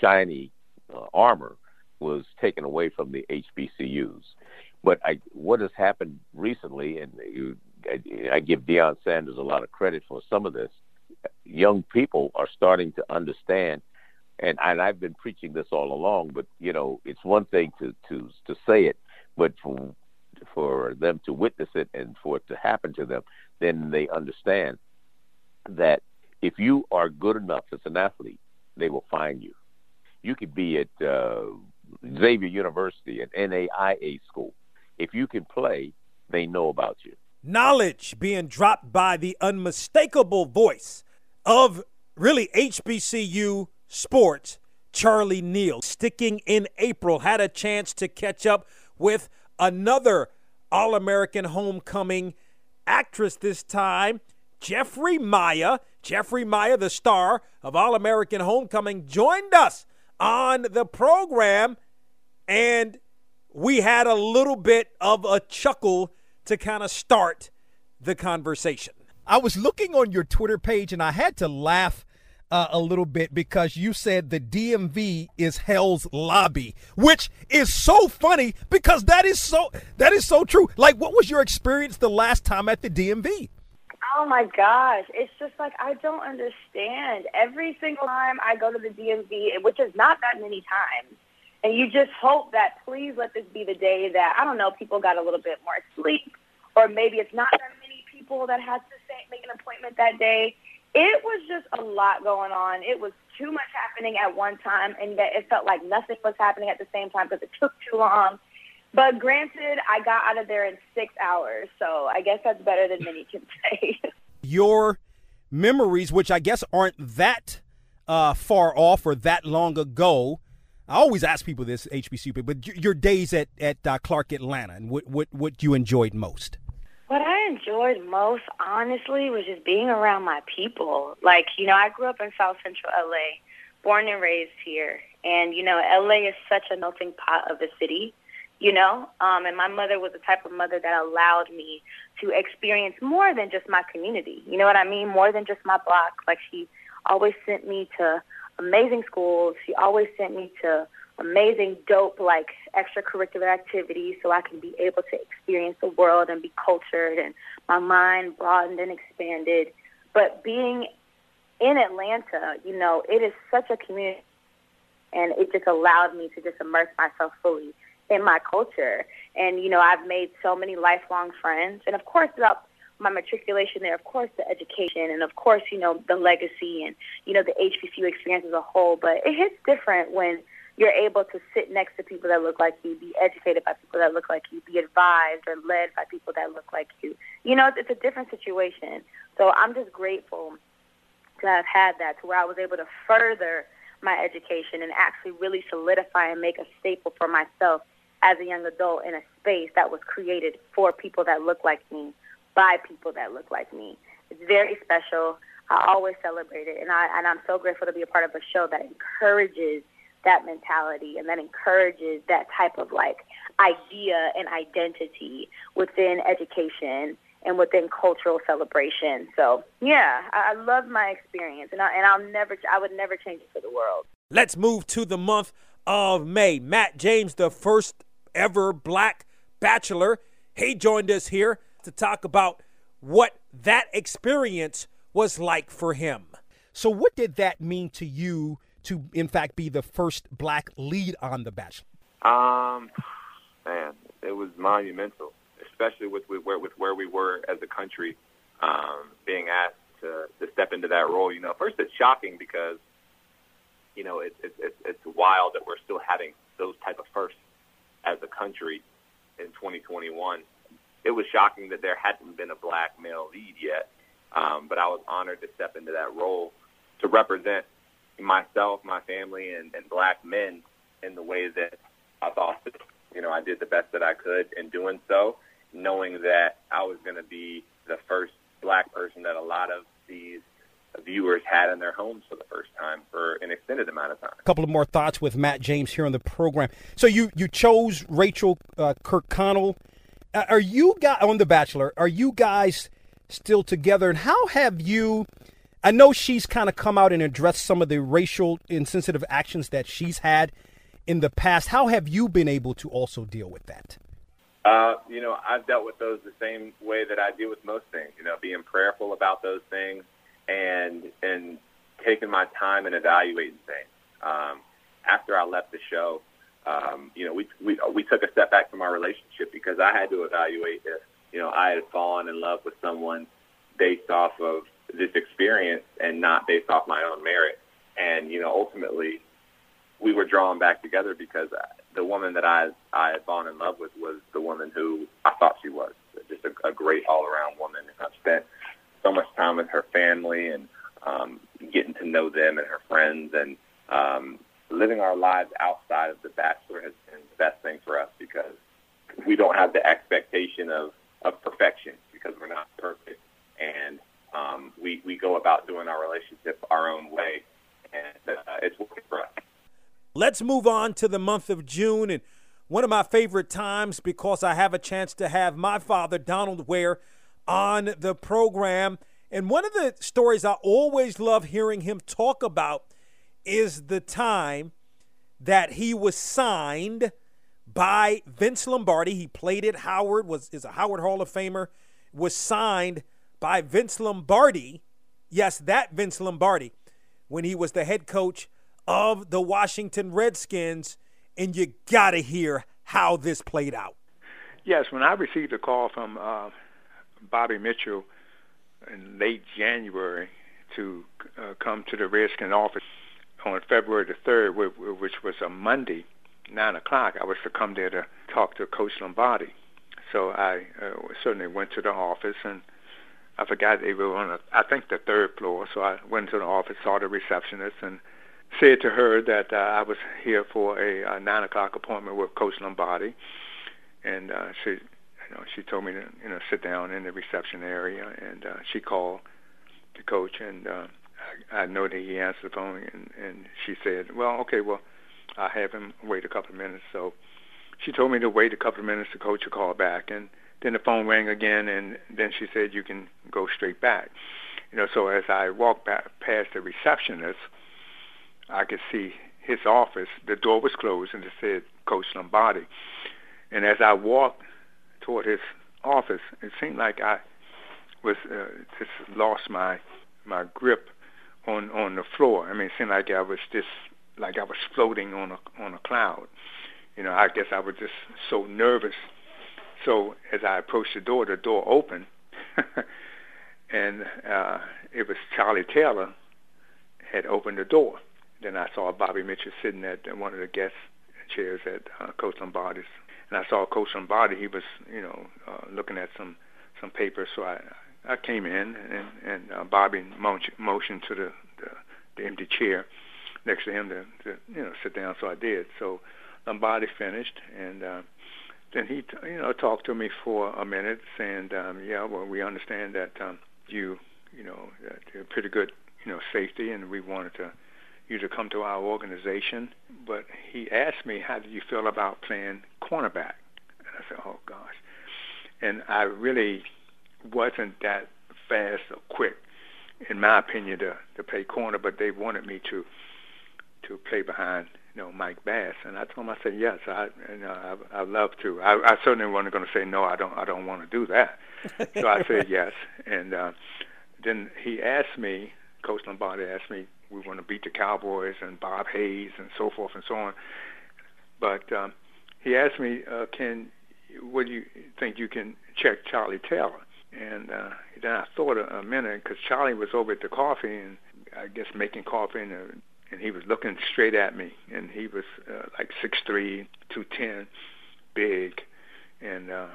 shiny uh, armor was taken away from the HBCUs. But I, what has happened recently, and you, I, I give Deion Sanders a lot of credit for some of this. Young people are starting to understand, and, and I've been preaching this all along. But you know, it's one thing to to to say it, but for for them to witness it and for it to happen to them, then they understand that if you are good enough as an athlete, they will find you. You could be at uh, Xavier University, an NAIA school. If you can play, they know about you.
Knowledge being dropped by the unmistakable voice of really HBCU sports, Charlie Neal. Sticking in April, had a chance to catch up with another All American homecoming actress this time, Geffri Maya. Geffri Maya, the star of All American Homecoming, joined us on the program, and we had a little bit of a chuckle to kind of start the conversation. I was looking on your Twitter page and I had to laugh uh, a little bit because you said the DMV is hell's lobby, which is so funny because that is so that is so true. Like, what was your experience the last time at the DMV?
Oh my gosh, it's just like I don't understand. Every single time I go to the DMV, which is not that many times, and you just hope that please let this be the day that I don't know people got a little bit more sleep, or maybe it's not that many people that had to make an appointment that day. It was just a lot going on. It was too much happening at one time, and that it felt like nothing was happening at the same time because it took too long. But granted, I got out of there in six hours, so I guess that's better than many can say.
Your memories, which I guess aren't that uh, far off or that long ago. I always ask people this, HBCU, people, but your days at at uh, Clark Atlanta and what what what you enjoyed most.
What I enjoyed most, honestly, was just being around my people. Like, you know, I grew up in South Central LA, born and raised here. And, you know, LA is such a melting pot of a city, you know? Um, and my mother was the type of mother that allowed me to experience more than just my community. You know what I mean? More than just my block. Like, she always sent me to amazing schools. She always sent me to amazing, dope, like extracurricular activities so I can be able to experience the world and be cultured and my mind broadened and expanded. But being in Atlanta, you know, it is such a community and it just allowed me to just immerse myself fully in my culture. And, you know, I've made so many lifelong friends. And of course, throughout my matriculation there, of course, the education and of course, you know, the legacy and, you know, the HBCU experience as a whole. But it hits different when you're able to sit next to people that look like you, be educated by people that look like you, be advised or led by people that look like you. You know, it's, a different situation. So I'm just grateful to have had that to where I was able to further my education and actually really solidify and make a staple for myself as a young adult in a space that was created for people that look like me, by people that look like me. It's very special. I always celebrate it, and I and I'm so grateful to be a part of a show that encourages that mentality and that encourages that type of like idea and identity within education and within cultural celebration. So yeah, I, I love my experience, and I and I'll never I would never change it for the world.
Let's move to the month of May. Matt James, the first ever black bachelor, he joined us here to talk about what that experience was like for him. So, what did that mean to you to, in fact, be the first black lead on The Bachelor?
Um, man, it was monumental, especially with, with where with where we were as a country, um, being asked to, to step into that role. You know, first it's shocking because, you know, it's it's it's, it's wild that we're still having those type of firsts as a country in 2021. It was shocking that there hadn't been a black male lead yet, um, but I was honored to step into that role to represent myself, my family, and, and black men in the way that I thought you know, I did the best that I could in doing so, knowing that I was going to be the first black person that a lot of these viewers had in their homes for the first time for an extended amount of time.
A couple of more thoughts with Matt James here on the program. So you you chose Rachel uh, Kirkconnell. Uh, are you guys on The Bachelor? Are you guys still together? And how have you? I know she's kind of come out and addressed some of the racial insensitive actions that she's had in the past. How have you been able to also deal with that?
Uh, you know, I've dealt with those the same way that I deal with most things. You know, being prayerful about those things and and taking my time and evaluating things. Um, after I left the show, um, you know, we we we took a step back from our relationship because I had to evaluate if you know I had fallen in love with someone based off of this experience and not based off my own merit. And you know, ultimately, we were drawn back together because the woman that I I had fallen in love with was the woman who I thought she was, just a, a great all around woman. And I've spent so much time with her family and um, getting to know them and her friends and um, living our lives outside of the Bachelor has been the best thing for us because we don't have the expectation of of perfection because we're not perfect and um, we, we go about doing our relationship our own way, and uh, it's working for us.
Let's move on to the month of June, and one of my favorite times because I have a chance to have my father, Donald Ware, on the program. And one of the stories I always love hearing him talk about is the time that he was signed by Vince Lombardi. He played at Howard, was is a Howard Hall of Famer, was signed by Vince Lombardi. Yes, that Vince Lombardi, when he was the head coach of the Washington Redskins. And you gotta hear how this played out.
Yes, when I received a call from uh, Bobby Mitchell in late January to uh, come to the Redskin office on February the 3rd, which was a Monday, 9 o'clock, I was to come there to talk to Coach Lombardi. So I uh, certainly went to the office, and I forgot they were on, a, I think, the third floor. So I went to the office, saw the receptionist, and said to her that uh, I was here for a, a 9 o'clock appointment with Coach Lombardi. And uh, she, you know, she told me to, you know, sit down in the reception area, and uh, she called the coach, and uh, I, I know that he answered the phone, and, and she said, well, okay, well, I'll have him wait a couple of minutes. So she told me to wait a couple of minutes. The coach would call back, and then the phone rang again, and then she said, you can go straight back. You know, so as I walked back past the receptionist, I could see his office. The door was closed, and it said Coach Lombardi. And as I walked toward his office, it seemed like I was uh, just lost my my grip on on the floor. I mean, it seemed like I was just like I was floating on a on a cloud. You know, I guess I was just so nervous. So as I approached the door, the door opened, and uh, it was Charlie Taylor had opened the door. Then I saw Bobby Mitchell sitting at one of the guest chairs at uh, Coach Lombardi's, and I saw Coach Lombardi. He was, you know, uh, looking at some some papers. So I I came in, and and uh, Bobby motioned to the, the the empty chair next to him to, to you know sit down. So I did. So Lombardi finished, and uh, then he you know talked to me for a minute, saying, um, "Yeah, well, we understand that um, you you know that pretty good you know safety, and we wanted to." you to come to our organization. But he asked me, how did you feel about playing cornerback? And I said, oh, gosh. And I really wasn't that fast or quick, in my opinion, to, to play corner, but they wanted me to to play behind, you know, Mike Bass. And I told him, I said, yes, I, you know, I, I love to. I, I certainly wasn't going to say, no, I don't, I don't want to do that. so I said yes. And uh, then he asked me, Coach Lombardi asked me, we want to beat the Cowboys and Bob Hayes and so forth and so on. But um, he asked me, uh, "Can what do you think you can check Charlie Taylor?" And uh, then I thought a, a minute because Charlie was over at the coffee and I guess making coffee and, uh, and he was looking straight at me and he was uh, like six three, two ten, big, and, uh,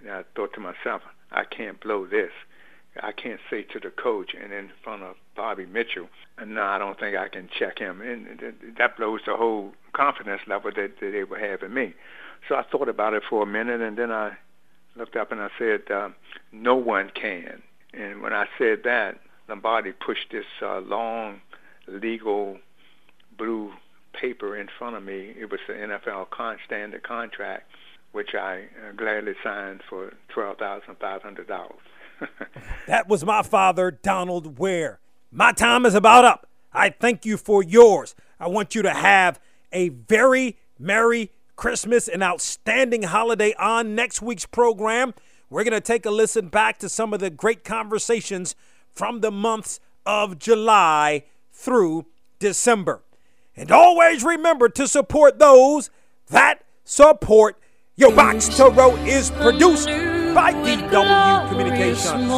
and I thought to myself, I can't blow this. I can't say to the coach and in front of Bobby Mitchell, no, I don't think I can check him. And that blows the whole confidence level that, that they have in me. So I thought about it for a minute, and then I looked up and I said, uh, no one can. And when I said that, Lombardi pushed this uh, long legal blue paper in front of me. It was the NFL con- standard contract, which I uh, gladly signed for $12,500.
that was my father, Donald Ware. My time is about up. I thank you for yours. I want you to have a very Merry Christmas and outstanding holiday on next week's program. We're going to take a listen back to some of the great conversations from the months of July through December. And always remember to support those that support your Box to Row is produced by DW Communications.